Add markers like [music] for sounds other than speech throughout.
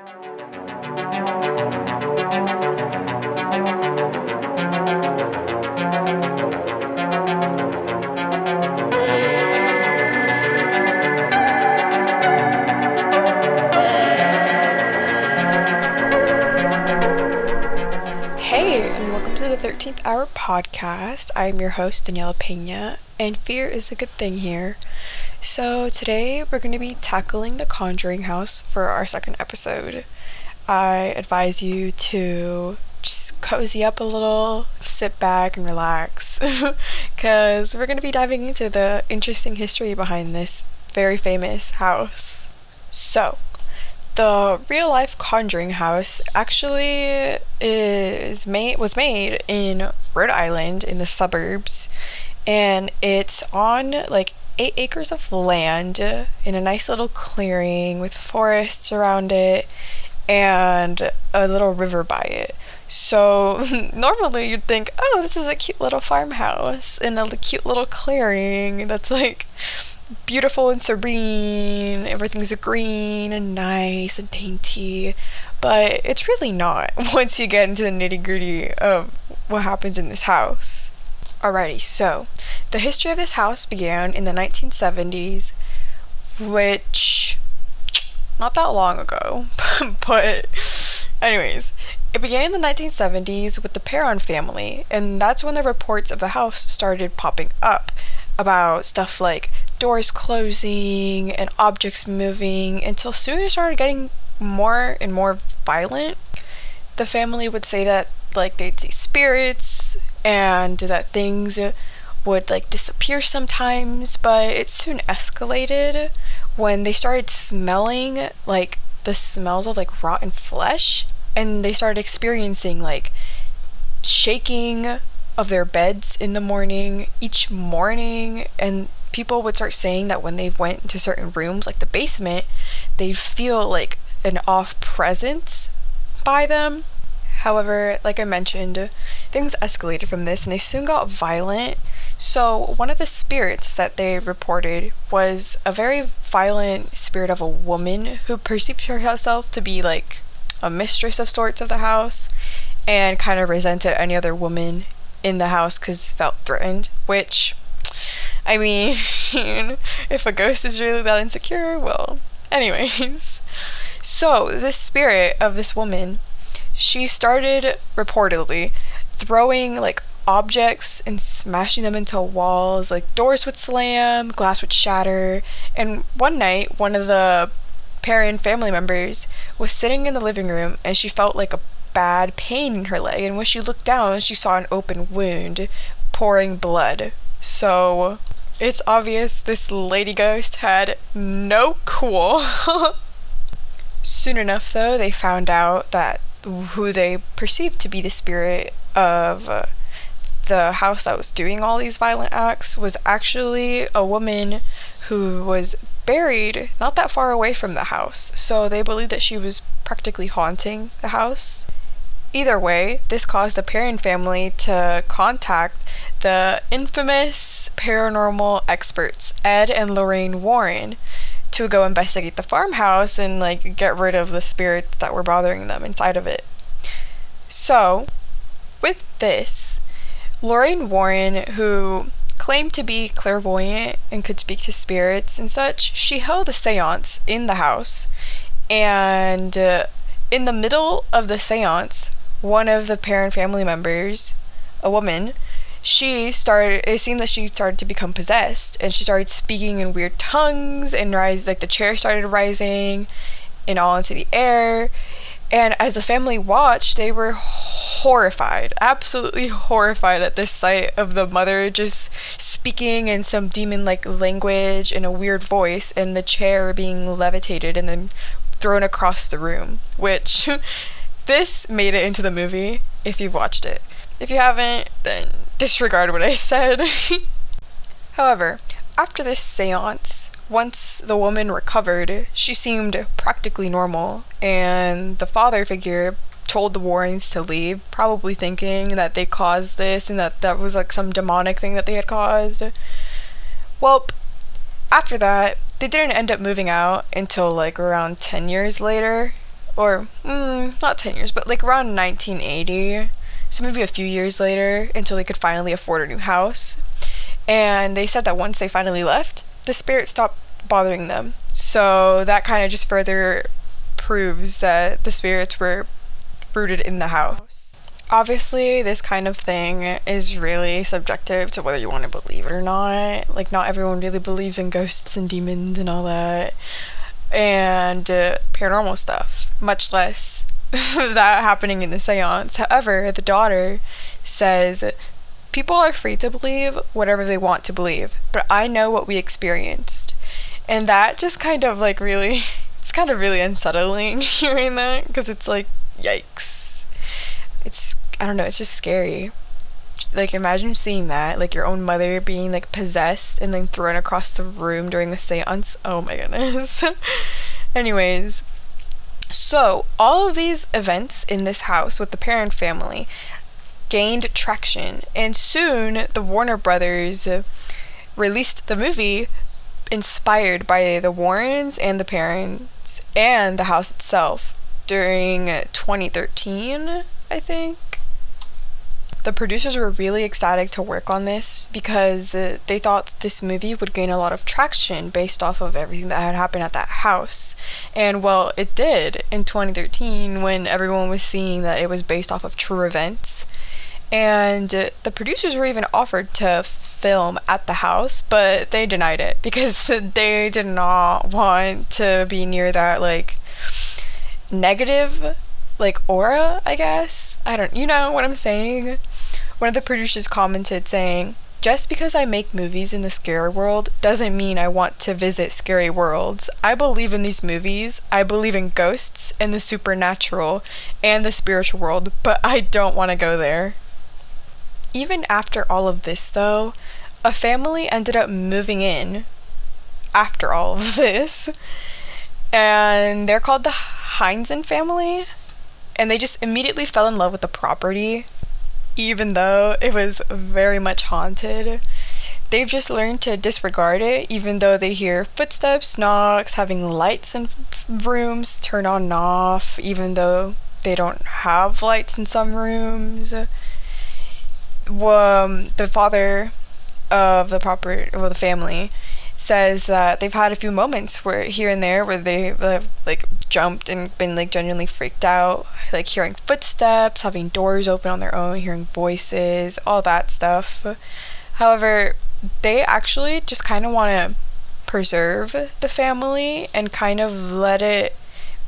Hey, and welcome to the 13th Hour podcast. I'm your host, Daniela Pena, and fear is a good thing here. So, today we're going to be tackling the Conjuring House for our second episode. I advise you to just cozy up a little, sit back, and relax, [laughs] because we're going to be diving into the interesting history behind this very famous house. So, the real life Conjuring House actually is made was made in Rhode Island in the suburbs, and it's on like eight acres of land in a nice little clearing with forests around it and a little river by it. So [laughs] normally you'd think, oh, this is a cute little farmhouse in a cute little clearing that's like beautiful and serene. Everything's green and nice and dainty. But it's really not [laughs] once you get into the nitty gritty of what happens in this house. Alrighty, so the history of this house began in the 1970s, which not that long ago, [laughs] but anyways, it began in the 1970s with the Perron family, and that's when the reports of the house started popping up about stuff like doors closing and objects moving until soon it started getting more and more violent. The family would say that like they'd see spirits and that things would like disappear sometimes, but it soon escalated when they started smelling like the smells of like rotten flesh and they started experiencing like shaking of their beds in the morning each morning and people would start saying that when they went into certain rooms like the basement they'd feel like an off presence by them. However like i mentioned things escalated from this and they soon got violent so one of the spirits that they reported was a very violent spirit of a woman who perceived herself to be like a mistress of sorts of the house and kind of resented any other woman in the house because felt threatened, which, I mean, [laughs] if a ghost is really that insecure, well, anyways. So, this spirit of this woman, she started reportedly throwing like objects and smashing them into walls, like doors would slam, glass would shatter, and one night, one of the Perron family members was sitting in the living room and she felt like a bad pain in her leg, and when she looked down, she saw an open wound pouring blood. So it's obvious this lady ghost had no cool. [laughs] Soon enough, though, they found out that who they perceived to be the spirit of uh, the house that was doing all these violent acts was actually a woman who was buried not that far away from the house. So they believed that she was practically haunting the house. Either way, this caused the Perron family to contact the infamous paranormal experts, Ed and Lorraine Warren, to go investigate the farmhouse and like get rid of the spirits that were bothering them inside of it. So, with this, Lorraine Warren, who claimed to be clairvoyant and could speak to spirits and such, she held a seance in the house. And uh, in the middle of the seance, one of the Perron family members, a woman, she started it seemed that she started to become possessed and she started speaking in weird tongues and rise like the chair started rising and all into the air and as the family watched they were horrified absolutely horrified at this sight of the mother just speaking in some demon like language in a weird voice and the chair being levitated and then thrown across the room which [laughs] this made it into the movie if you've watched it. If you haven't, then disregard what I said. [laughs] However, after this seance, once the woman recovered, she seemed practically normal, and the father figure told the Warrens to leave, probably thinking that they caused this and that that was like some demonic thing that they had caused. Well, after that, they didn't end up moving out until like around 10 years later, or mm, not 10 years, but like around 1980. So maybe a few years later until they could finally afford a new house. And they said that once they finally left, the spirit stopped bothering them. So that kind of just further proves that the spirits were rooted in the house. Obviously, this kind of thing is really subjective to whether you want to believe it or not. Like, not everyone really believes in ghosts and demons and all that, and uh, paranormal stuff, much less [laughs] that happening in the seance. However, the daughter says people are free to believe whatever they want to believe, but I know what we experienced. And that just kind of like really, [laughs] it's kind of really unsettling [laughs] hearing that because it's like, yikes. It's I don't know, it's just scary. Like imagine seeing that, like your own mother being like possessed and then thrown across the room during the seance. Oh my goodness. [laughs] Anyways, so all of these events in this house with the Perron family gained traction, and soon the Warner Brothers released the movie inspired by the Warrens and the Perrons and the house itself during 2013, I think. The producers were really ecstatic to work on this because uh, they thought this movie would gain a lot of traction based off of everything that had happened at that house. And well, it did in 2013 when everyone was seeing that it was based off of true events. And the producers were even offered to film at the house, but they denied it because [laughs] they did not want to be near that like negative like aura, I guess. I don't you know what I'm saying? One of the producers commented saying, just because I make movies in the scary world doesn't mean I want to visit scary worlds. I believe in these movies. I believe in ghosts and the supernatural and the spiritual world, but I don't want to go there. Even after all of this, though, a family ended up moving in after all of [laughs] this. And they're called the Heinzen family, and they just immediately fell in love with the property, even though it was very much haunted. They've just learned to disregard it, even though they hear footsteps, knocks, having lights in rooms turn on and off, even though they don't have lights in some rooms. Um, the father of the property, well, the family, says that they've had a few moments where here and there where they have like jumped and been like genuinely freaked out, like hearing footsteps, having doors open on their own, hearing voices, all that stuff. However, they actually just kind of want to preserve the family and kind of let it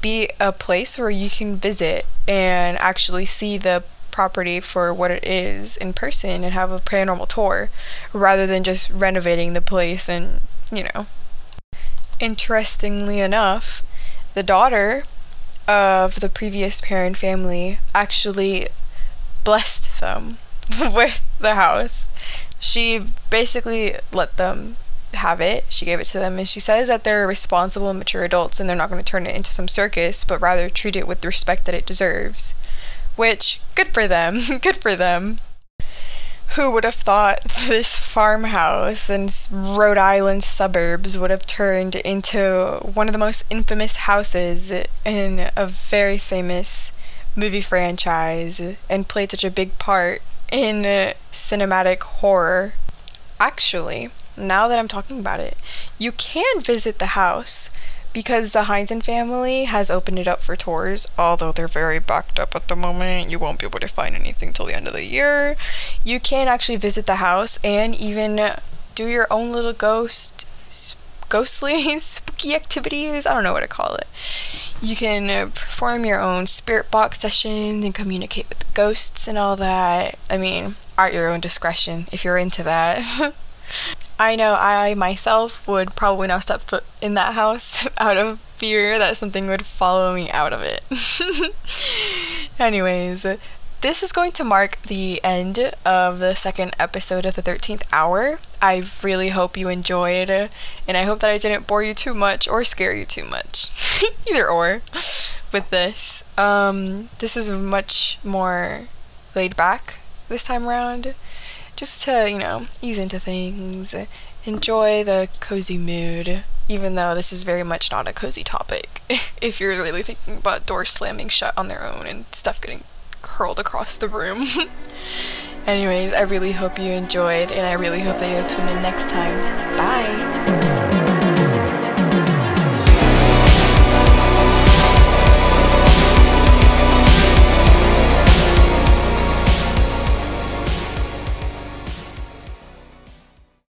be a place where you can visit and actually see the property for what it is in person and have a paranormal tour rather than just renovating the place and you know. Interestingly enough, the daughter of the previous Perron family actually blessed them [laughs] with the house. She basically let them have it. She gave it to them, and she says that they're responsible, mature adults, and they're not going to turn it into some circus, but rather treat it with the respect that it deserves. Which, good for them. [laughs] good for them. Who would have thought this farmhouse in Rhode Island suburbs would have turned into one of the most infamous houses in a very famous movie franchise and played such a big part in uh, cinematic horror? Actually, now that I'm talking about it, you can visit the house because the Heinzen family has opened it up for tours, although they're very backed up at the moment. You won't be able to find anything till the end of the year. You can actually visit the house and even do your own little ghost, ghostly, [laughs] spooky activities. I don't know what to call it. You can uh, perform your own spirit box sessions and communicate with ghosts and all that. I mean, at your own discretion if you're into that. [laughs] I know I myself would probably not step foot in that house [laughs] out of fear that something would follow me out of it. [laughs] Anyways, this is going to mark the end of the second episode of the 13th hour. I really hope you enjoyed, and I hope that I didn't bore you too much or scare you too much. [laughs] Either or with this. Um, this is much more laid back this time around just to, you know, ease into things, uh, enjoy the cozy mood even though this is very much not a cozy topic. [laughs] if you're really thinking about doors slamming shut on their own and stuff getting hurled across the room. [laughs] Anyways, I really hope you enjoyed, and I really hope that you'll tune in next time. Bye!